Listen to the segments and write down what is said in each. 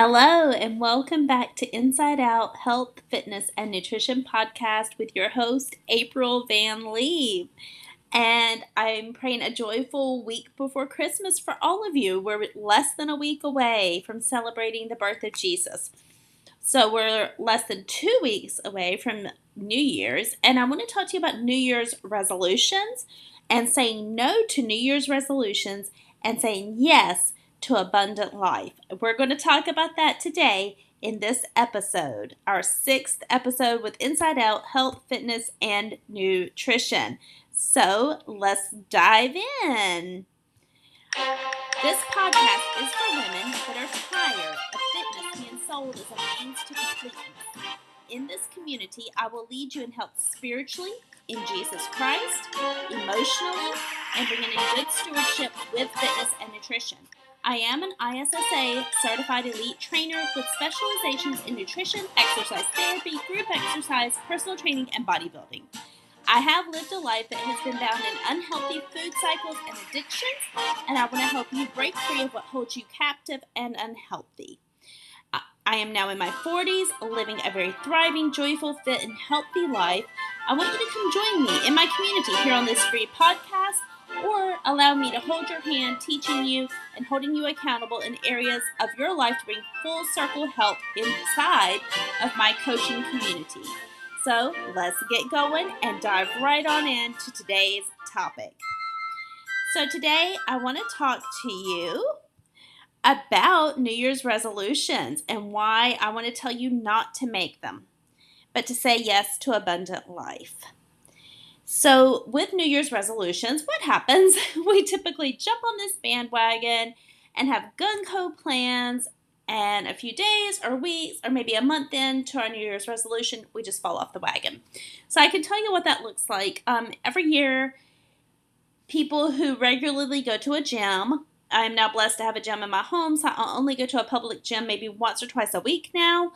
Hello, and welcome back to Inside Out Health, Fitness, and Nutrition podcast with your host, April Van Leeve. And I'm praying a joyful week before Christmas for all of you. We're less than a week away from celebrating the birth of Jesus. So we're less than two weeks away from New Year's. And I want to talk to you about New Year's resolutions and saying no to New Year's resolutions and saying yes to abundant life. We're going to talk about that today in this episode, our sixth episode with Inside Out Health, Fitness, and Nutrition. So let's dive in. This podcast is for women that are tired of fitness being sold as a means to completeness. In this community, I will lead you in health spiritually, in Jesus Christ, emotionally, and bringing in good stewardship with fitness and nutrition. I am an ISSA certified elite trainer with specializations in nutrition, exercise therapy, group exercise, personal training, and bodybuilding. I have lived a life that has been bound in unhealthy food cycles and addictions, and I want to help you break free of what holds you captive and unhealthy. I am now in my 40s, living a very thriving, joyful, fit, and healthy life. I want you to come join me in my community here on this free podcast or allow me to hold your hand, teaching you and holding you accountable in areas of your life to bring full circle help inside of my coaching community. So let's get going and dive right on into today's topic. So, today I want to talk to you about New Year's resolutions and why I want to tell you not to make them, but to say yes to abundant life. So, with New Year's resolutions, what happens? We typically jump on this bandwagon and have gun co plans, and a few days or weeks or maybe a month into our New Year's resolution, we just fall off the wagon. So, I can tell you what that looks like. Um, every year, people who regularly go to a gym, I'm now blessed to have a gym in my home, so I only go to a public gym maybe once or twice a week now.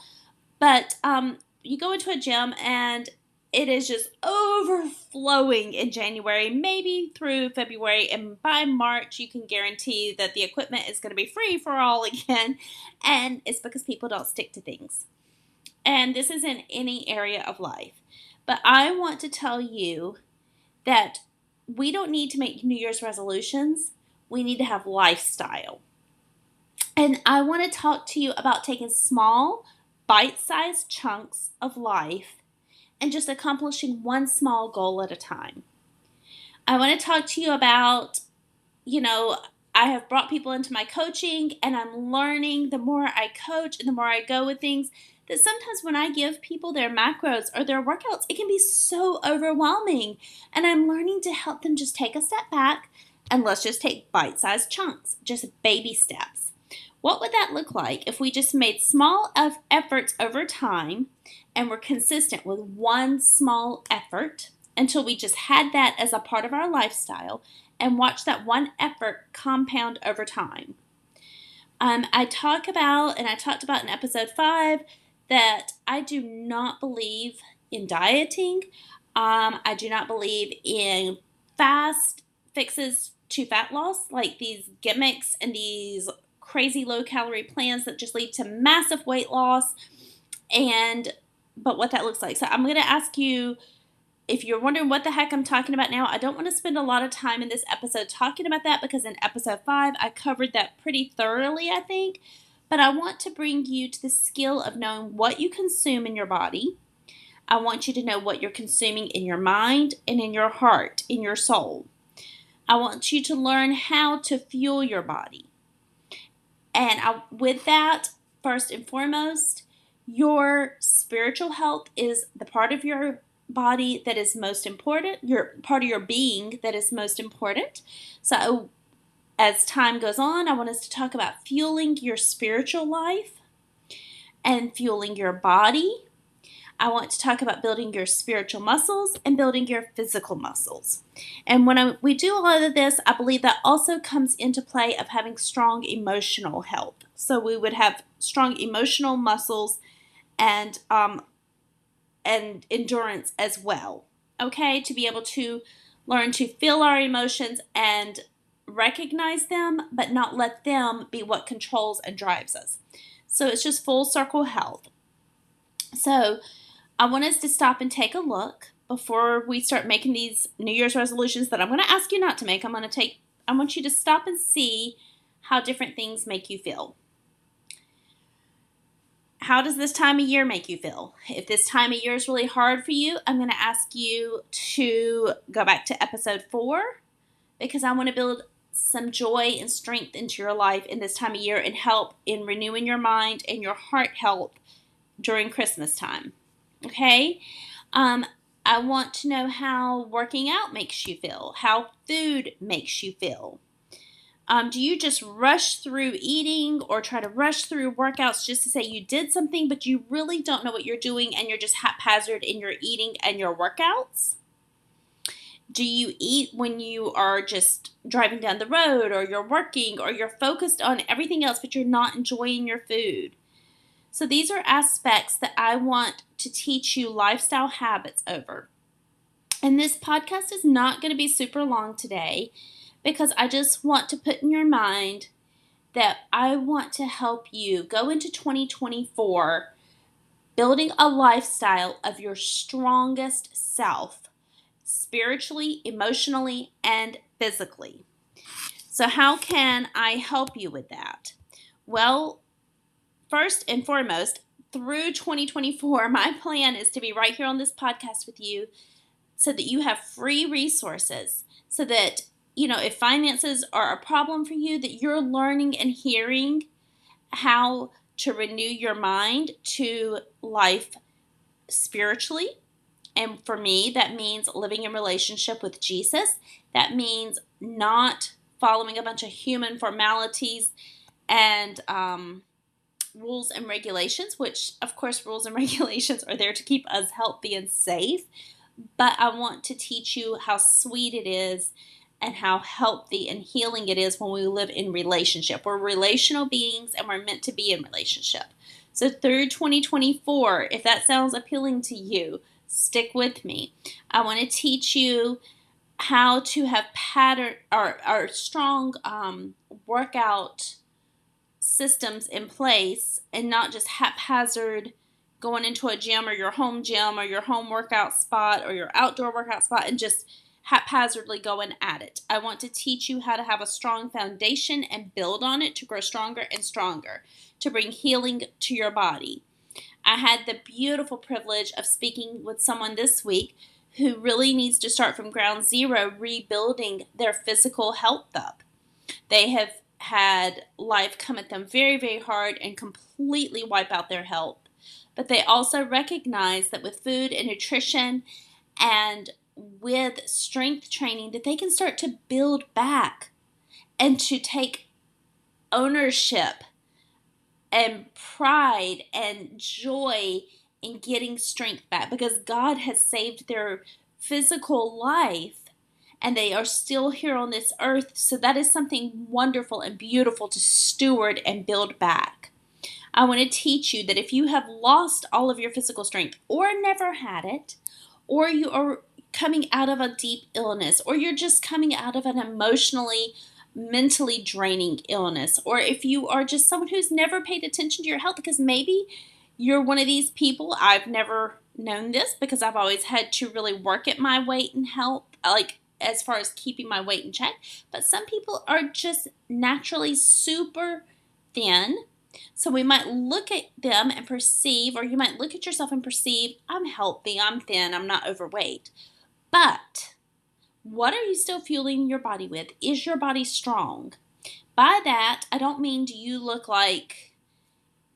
But um, you go into a gym and it is just overflowing in January, maybe through February, and by March, you can guarantee that the equipment is going to be free for all again. And it's because people don't stick to things. And this is in any area of life. But I want to tell you that we don't need to make New Year's resolutions, we need to have lifestyle. And I want to talk to you about taking small, bite sized chunks of life and just accomplishing one small goal at a time. I want to talk to you about, you know, I have brought people into my coaching and I'm learning the more I coach and the more I go with things that sometimes when I give people their macros or their workouts, it can be so overwhelming. And I'm learning to help them just take a step back and let's just take bite sized chunks, just baby steps. What would that look like if we just made small efforts over time and we were consistent with one small effort until we just had that as a part of our lifestyle and watch that one effort compound over time? Um, I talk about, and I talked about in episode five, that I do not believe in dieting. Um, I do not believe in fast fixes to fat loss, like these gimmicks and these crazy low calorie plans that just lead to massive weight loss and but what that looks like. So I'm going to ask you if you're wondering what the heck I'm talking about now, I don't want to spend a lot of time in this episode talking about that because in episode 5 I covered that pretty thoroughly, I think. But I want to bring you to the skill of knowing what you consume in your body. I want you to know what you're consuming in your mind and in your heart, in your soul. I want you to learn how to fuel your body. And I, with that, first and foremost, your spiritual health is the part of your body that is most important, your part of your being that is most important. So, as time goes on, I want us to talk about fueling your spiritual life and fueling your body I want to talk about building your spiritual muscles and building your physical muscles. And when I, we do a lot of this, I believe that also comes into play of having strong emotional health. So we would have strong emotional muscles and um, and endurance as well. Okay, to be able to learn to feel our emotions and recognize them, but not let them be what controls and drives us. So it's just full circle health. So I want us to stop and take a look before we start making these New Year's resolutions that I'm going to ask you not to make. I'm going to take, I want you to stop and see how different things make you feel. How does this time of year make you feel? If this time of year is really hard for you, I'm going to ask you to go back to episode four because I want to build some joy and strength into your life in this time of year and help in renewing your mind and your heart health during Christmas time. Okay? Um, I want to know how working out makes you feel, how food makes you feel. Um, do you just rush through eating or try to rush through workouts just to say you did something, but you really don't know what you're doing and you're just haphazard in your eating and your workouts? Do you eat when you are just driving down the road or you're working or you're focused on everything else, but you're not enjoying your food? So, these are aspects that I want to teach you lifestyle habits over. And this podcast is not going to be super long today because I just want to put in your mind that I want to help you go into 2024 building a lifestyle of your strongest self, spiritually, emotionally, and physically. So, how can I help you with that? Well, first and foremost, through 2024, my plan is to be right here on this podcast with you so that you have free resources so that you know, if finances are a problem for you, that you're learning and hearing how to renew your mind to life spiritually. And for me, that means living in relationship with Jesus. That means not following a bunch of human formalities and um, rules and regulations, which, of course, rules and regulations are there to keep us healthy and safe. But I want to teach you how sweet it is and how healthy and healing it is when we live in relationship. We're relational beings and we're meant to be in relationship. So, through 2024, if that sounds appealing to you, stick with me. I want to teach you how to have pattern or, or strong um, workout systems in place and not just haphazard going into a gym or your home gym or your home workout spot or your outdoor workout spot and just haphazardly going at it. I want to teach you how to have a strong foundation and build on it to grow stronger and stronger, to bring healing to your body. I had the beautiful privilege of speaking with someone this week who really needs to start from ground zero, rebuilding their physical health up. They have had life come at them very, very hard and completely wipe out their health. But they also recognize that with food and nutrition and with strength training that they can start to build back and to take ownership and pride and joy in getting strength back because God has saved their physical life and they are still here on this earth. So that is something wonderful and beautiful to steward and build back. I want to teach you that if you have lost all of your physical strength or never had it, or you are coming out of a deep illness, or you're just coming out of an emotionally, mentally draining illness, or if you are just someone who's never paid attention to your health, because maybe you're one of these people, I've never known this because I've always had to really work at my weight and health, like as far as keeping my weight in check. But some people are just naturally super thin. So we might look at them and perceive, or you might look at yourself and perceive, I'm healthy, I'm thin, I'm not overweight. But what are you still fueling your body with? Is your body strong? By that, I don't mean do you look like,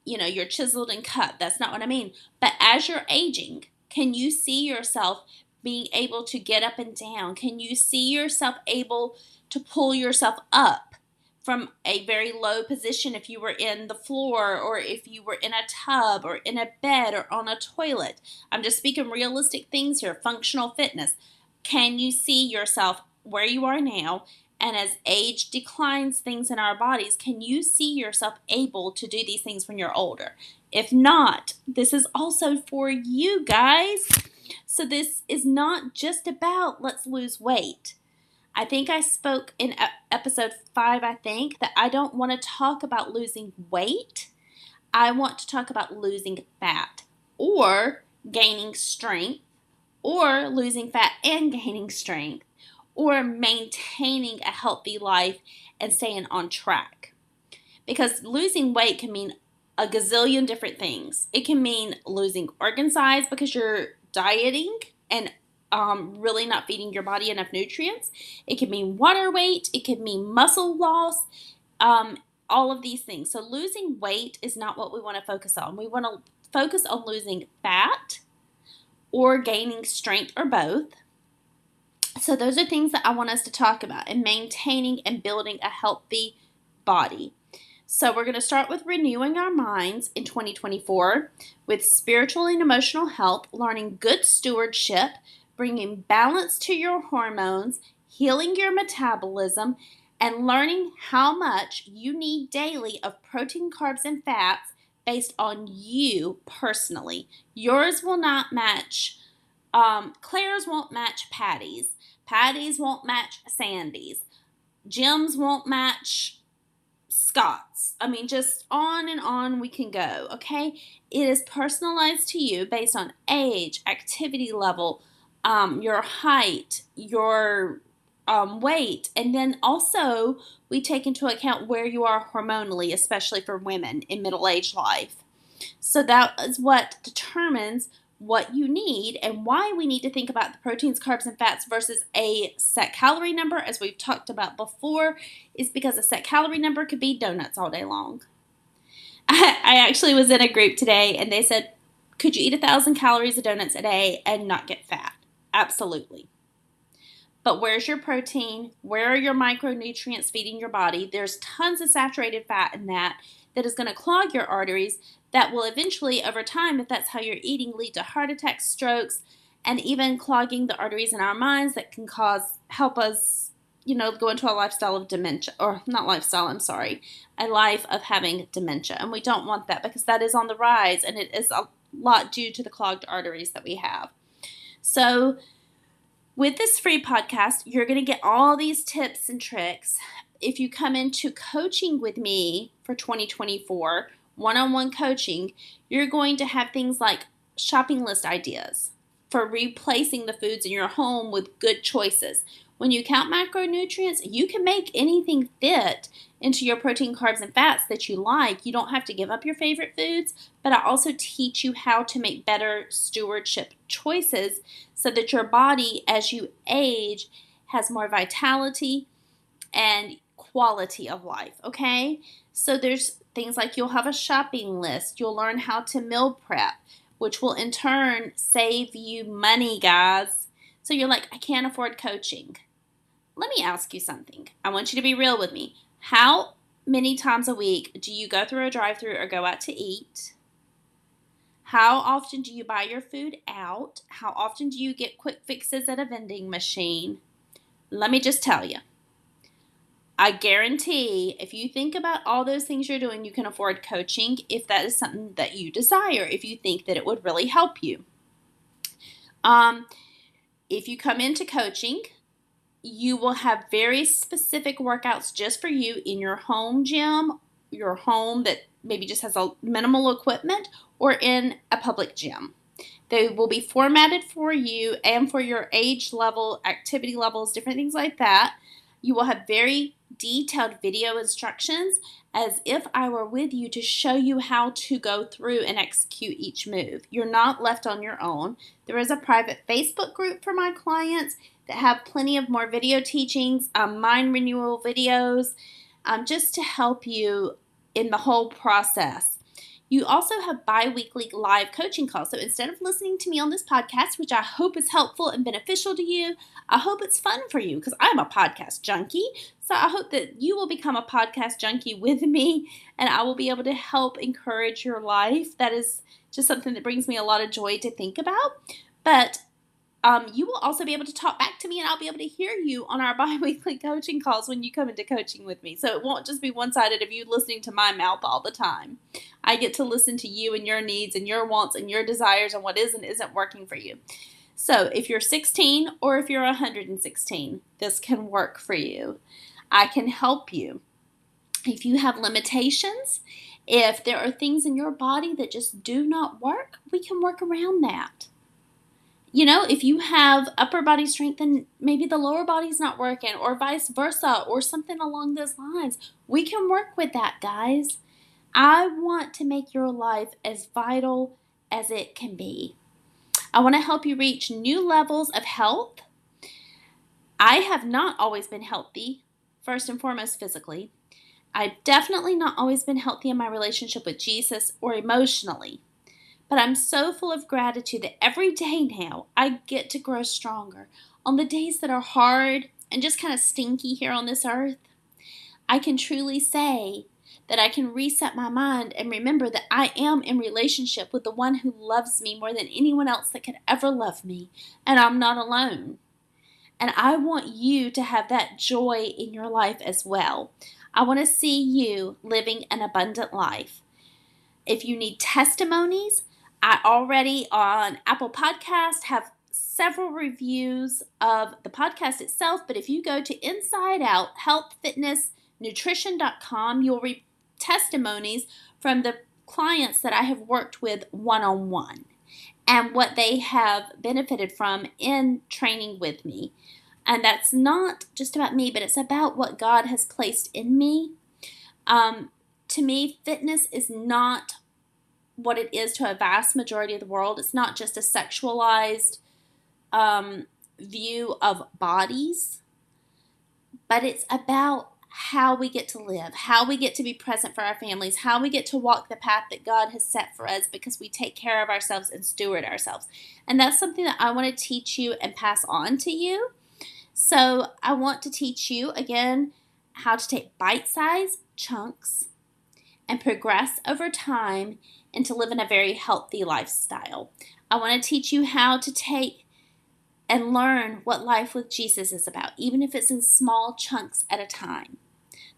you know, you're chiseled and cut. That's not what I mean. But as you're aging, can you see yourself being able to get up and down? Can you see yourself able to pull yourself up from a very low position if you were in the floor or if you were in a tub or in a bed or on a toilet. I'm just speaking realistic things here, functional fitness. Can you see yourself where you are now? And as age declines things in our bodies, can you see yourself able to do these things when you're older? If not, this is also for you guys. So, this is not just about let's lose weight. I think I spoke in episode five, I think, that I don't want to talk about losing weight. I want to talk about losing fat or gaining strength or losing fat and gaining strength or maintaining a healthy life and staying on track. Because losing weight can mean a gazillion different things. It can mean losing organ size because you're dieting and um, really not feeding your body enough nutrients. It can mean water weight. It can mean muscle loss. Um, all of these things. So, losing weight is not what we want to focus on. We want to focus on losing fat or gaining strength or both. So, those are things that I want us to talk about and maintaining and building a healthy body. So, we're going to start with renewing our minds in 2024 with spiritual and emotional health, learning good stewardship, bringing balance to your hormones, healing your metabolism, and learning how much you need daily of protein, carbs, and fats based on you personally. Yours will not match, um, Claire's won't match Patty's, Patty's won't match Sandy's, Jim's won't match Scott's. I mean, just on and on we can go, okay? It is personalized to you based on age, activity level, um, your height, your um, weight, and then also we take into account where you are hormonally, especially for women in middle age life. So that is what determines what you need and why we need to think about the proteins, carbs, and fats versus a set calorie number, as we've talked about before, is because a set calorie number could be donuts all day long. I actually was in a group today and they said, Could you eat a thousand calories of donuts a day and not get fat? Absolutely. But where's your protein? Where are your micronutrients feeding your body? There's tons of saturated fat in that that is going to clog your arteries that will eventually, over time, if that's how you're eating, lead to heart attacks, strokes, and even clogging the arteries in our minds that can cause, help us, you know, go into a lifestyle of dementia, or not lifestyle, I'm sorry, a life of having dementia. And we don't want that because that is on the rise and it is a lot due to the clogged arteries that we have. So, with this free podcast, you're going to get all these tips and tricks. If you come into coaching with me for 2024, one on one coaching, you're going to have things like shopping list ideas for replacing the foods in your home with good choices. When you count macronutrients, you can make anything fit into your protein, carbs, and fats that you like. You don't have to give up your favorite foods, but I also teach you how to make better stewardship choices so that your body, as you age, has more vitality and quality of life. Okay? So there's things like you'll have a shopping list, you'll learn how to meal prep, which will in turn save you money, guys. So you're like, I can't afford coaching. Let me ask you something. I want you to be real with me. How many times a week do you go through a drive through or go out to eat? How often do you buy your food out? How often do you get quick fixes at a vending machine? Let me just tell you. I guarantee if you think about all those things you're doing, you can afford coaching if that is something that you desire, if you think that it would really help you. Um, if you come into coaching, you will have very specific workouts just for you in your home gym, your home that maybe just has a minimal equipment, or in a public gym. They will be formatted for you and for your age level, activity levels, different things like that. You will have very detailed video instructions as if I were with you to show you how to go through and execute each move. You're not left on your own. There is a private Facebook group for my clients that have plenty of more video teachings, um, mind renewal videos, um, just to help you in the whole process. You also have bi weekly live coaching calls. So instead of listening to me on this podcast, which I hope is helpful and beneficial to you, I hope it's fun for you because I'm a podcast junkie. So I hope that you will become a podcast junkie with me and I will be able to help encourage your life. That is just something that brings me a lot of joy to think about. But um, you will also be able to talk back to me and I'll be able to hear you on our bi weekly coaching calls when you come into coaching with me. So it won't just be one sided of you listening to my mouth all the time. I get to listen to you and your needs and your wants and your desires and what is and isn't working for you. So if you're 16 or if you're 116, this can work for you. I can help you. If you have limitations If there are things in your body that just do not work, we can work around that. You know, if you have upper body strength and maybe the lower body's not working, or vice versa, or something along those lines, we can work with that, guys. I want to make your life as vital as it can be. I want to help you reach new levels of health. I have not always been healthy, first and foremost physically. I've definitely not always been healthy in my relationship with Jesus or emotionally. But I'm so full of gratitude that every day now I get to grow stronger. On the days that are hard and just kind of stinky here on this earth, I can truly say that I can reset my mind and remember that I am in relationship with the one who loves me more than anyone else that could ever love me, and I'm not alone. And I want you to have that joy in your life as well. I want to see you living an abundant life. If you need testimonies, I already on Apple Podcast have several reviews of the podcast itself, but if you go to Inside Out Health Fitness Nutrition.com, you'll read testimonies from the clients that I have worked with one on one and what they have benefited from in training with me. And that's not just about me, but it's about what God has placed in me. Um, to me, fitness is not what it is to a vast majority of the world. It's not just a sexualized um, view of bodies, but it's about how we get to live, how we get to be present for our families, how we get to walk the path that God has set for us because we take care of ourselves and steward ourselves. And that's something that I want to teach you and pass on to you. So I want to teach you again how to take bite sized chunks and progress over time and to live in a very healthy lifestyle. I want to teach you how to take and learn what life with Jesus is about, even if it's in small chunks at a time.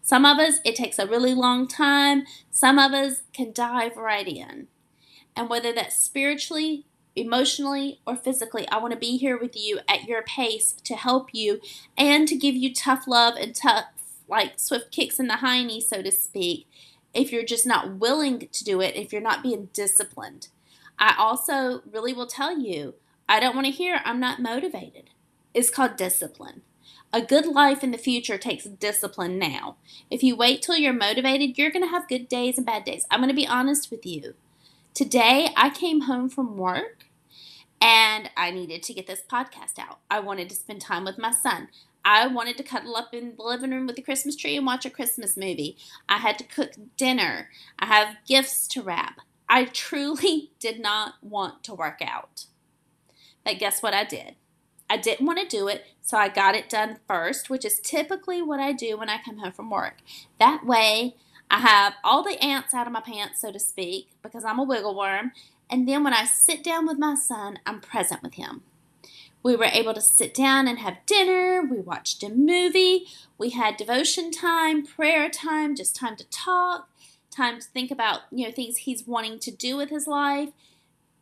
Some of us, it takes a really long time. Some of us can dive right in. And whether that's spiritually, emotionally, or physically, I want to be here with you at your pace to help you and to give you tough love and tough, like swift kicks in the hiney, so to speak, if you're just not willing to do it, if you're not being disciplined. I also really will tell you, I don't want to hear I'm not motivated. It's called discipline. A good life in the future takes discipline now. If you wait till you're motivated, you're going to have good days and bad days. I'm going to be honest with you. Today, I came home from work and I needed to get this podcast out. I wanted to spend time with my son. I wanted to cuddle up in the living room with the Christmas tree and watch a Christmas movie. I had to cook dinner. I have gifts to wrap. I truly did not want to work out. But guess what I did? I didn't want to do it, so I got it done first, which is typically what I do when I come home from work. That way, I have all the ants out of my pants, so to speak, because I'm a wiggle worm. And then when I sit down with my son, I'm present with him. We were able to sit down and have dinner. We watched a movie. We had devotion time, prayer time, just time to talk, time to think about, you know, things he's wanting to do with his life.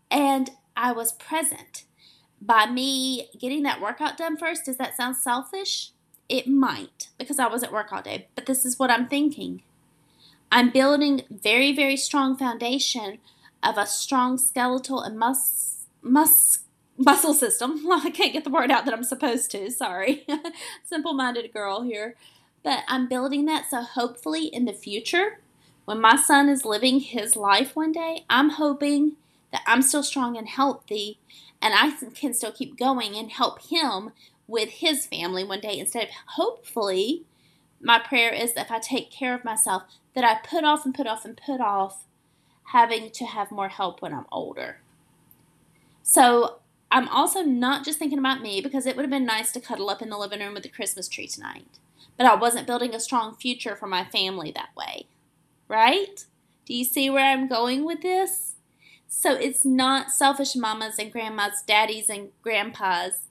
And I was present. By me getting that workout done first, does that sound selfish? It might, because I was at work all day. But this is what I'm thinking. I'm building very, very strong foundation of a strong skeletal and mus- mus- muscle system. I can't get the word out that I'm supposed to. Sorry. Simple minded girl here. But I'm building that so hopefully in the future, when my son is living his life one day, I'm hoping that I'm still strong and healthy and I can still keep going and help him with his family one day instead of hopefully my prayer is that if I take care of myself that I put off and put off and put off having to have more help when I'm older. So I'm also not just thinking about me because it would have been nice to cuddle up in the living room with the Christmas tree tonight. But I wasn't building a strong future for my family that way. Right? Do you see where I'm going with this? So it's not selfish mamas and grandmas, daddies and grandpas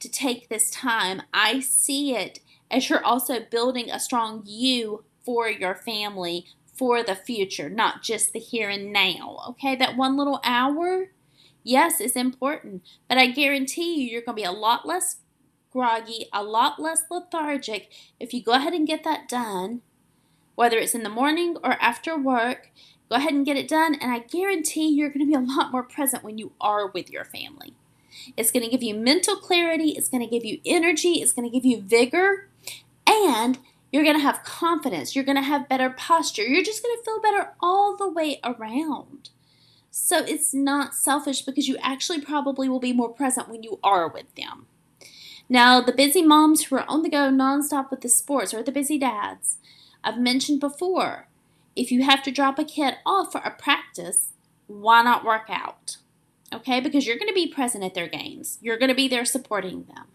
to take this time. I see it as you're also building a strong you for your family for the future, not just the here and now. Okay, that one little hour, yes, it's important, but I guarantee you, you're going to be a lot less groggy, a lot less lethargic if you go ahead and get that done, whether it's in the morning or after work, Go ahead and get it done, and I guarantee you're going to be a lot more present when you are with your family. It's going to give you mental clarity, it's going to give you energy, it's going to give you vigor, and you're going to have confidence. You're going to have better posture. You're just going to feel better all the way around. So it's not selfish because you actually probably will be more present when you are with them. Now, the busy moms who are on the go nonstop with the sports or the busy dads, I've mentioned before, if you have to drop a kid off for a practice, why not work out? Okay, because you're going to be present at their games. You're going to be there supporting them.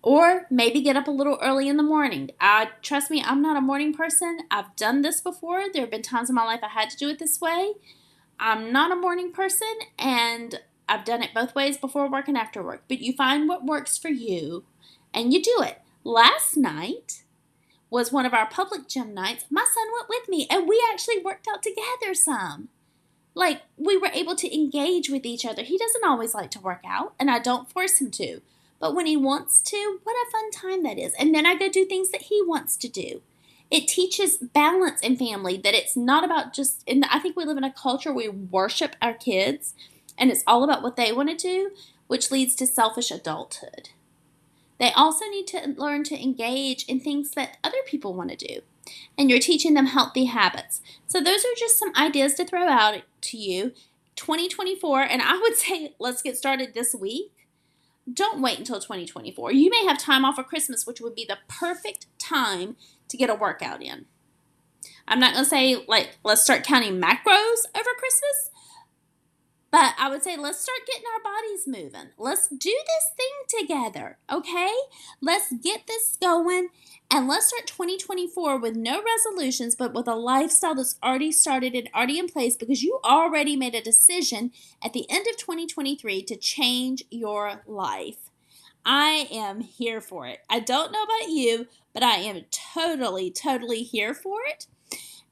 Or maybe get up a little early in the morning. Uh, trust me, I'm not a morning person. I've done this before. There have been times in my life I had to do it this way. I'm not a morning person, and I've done it both ways before work and after work. But you find what works for you and you do it. Last night was one of our public gym nights. My son went with me, and we actually worked out together some like we were able to engage with each other. He doesn't always like to work out, and I don't force him to. But when he wants to, what a fun time that is. And then I go do things that he wants to do. It teaches balance in family that it's not about just, and I think we live in a culture we worship our kids and it's all about what they want to do, which leads to selfish adulthood. They also need to learn to engage in things that other people want to do and you're teaching them healthy habits. So, those are just some ideas to throw out to you. 2024, and I would say let's get started this week. Don't wait until 2024. You may have time off for Christmas, which would be the perfect time to get a workout in. I'm not going to say, like, let's start counting macros over Christmas, but I would say let's start getting our bodies moving. Let's do this thing together, okay? Let's get this going and let's start 2024 with no resolutions, but with a lifestyle that's already started and already in place because you already made a decision at the end of 2023 to change your life. I am here for it. I don't know about you, but I am totally, totally here for it.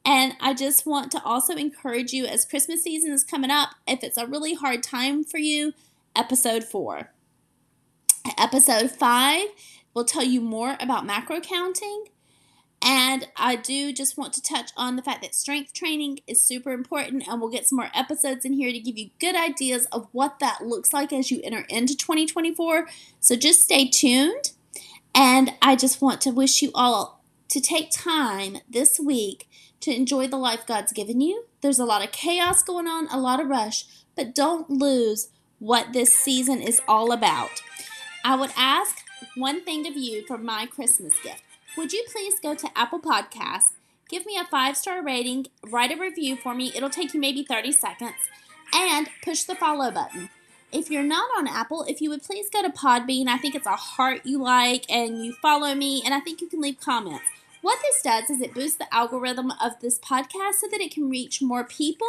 And I just want to also encourage you as Christmas season is coming up, if it's a really hard time for you, episode four. Episode five will tell you more about macro counting. And I do just want to touch on the fact that strength training is super important, and we'll get some more episodes in here to give you good ideas of what that looks like as you enter into 2024. So just stay tuned. And I just want to wish you all to take time this week to enjoy the life God's given you. There's a lot of chaos going on, a lot of rush, but don't lose what this season is all about. I would ask one thing of you for my Christmas gift. Would you please go to Apple Podcasts, give me a five star rating, write a review for me? It'll take you maybe 30 seconds, and push the follow button. If you're not on Apple, if you would please go to Podbean, I think it's a heart you like, and you follow me, and I think you can leave comments. What this does is it boosts the algorithm of this podcast so that it can reach more people.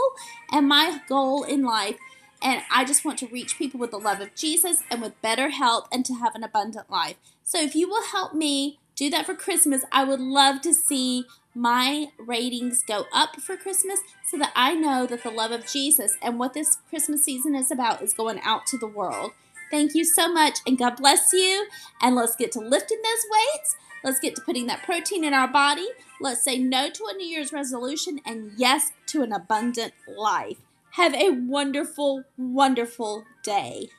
And my goal in life, and I just want to reach people with the love of Jesus and with better health and to have an abundant life. So if you will help me do that for Christmas, I would love to see my ratings go up for Christmas so that I know that the love of Jesus and what this Christmas season is about is going out to the world. Thank you so much, and God bless you. And let's get to lifting those weights Let's get to putting that protein in our body. Let's say no to a New Year's resolution and yes to an abundant life. Have a wonderful, wonderful day.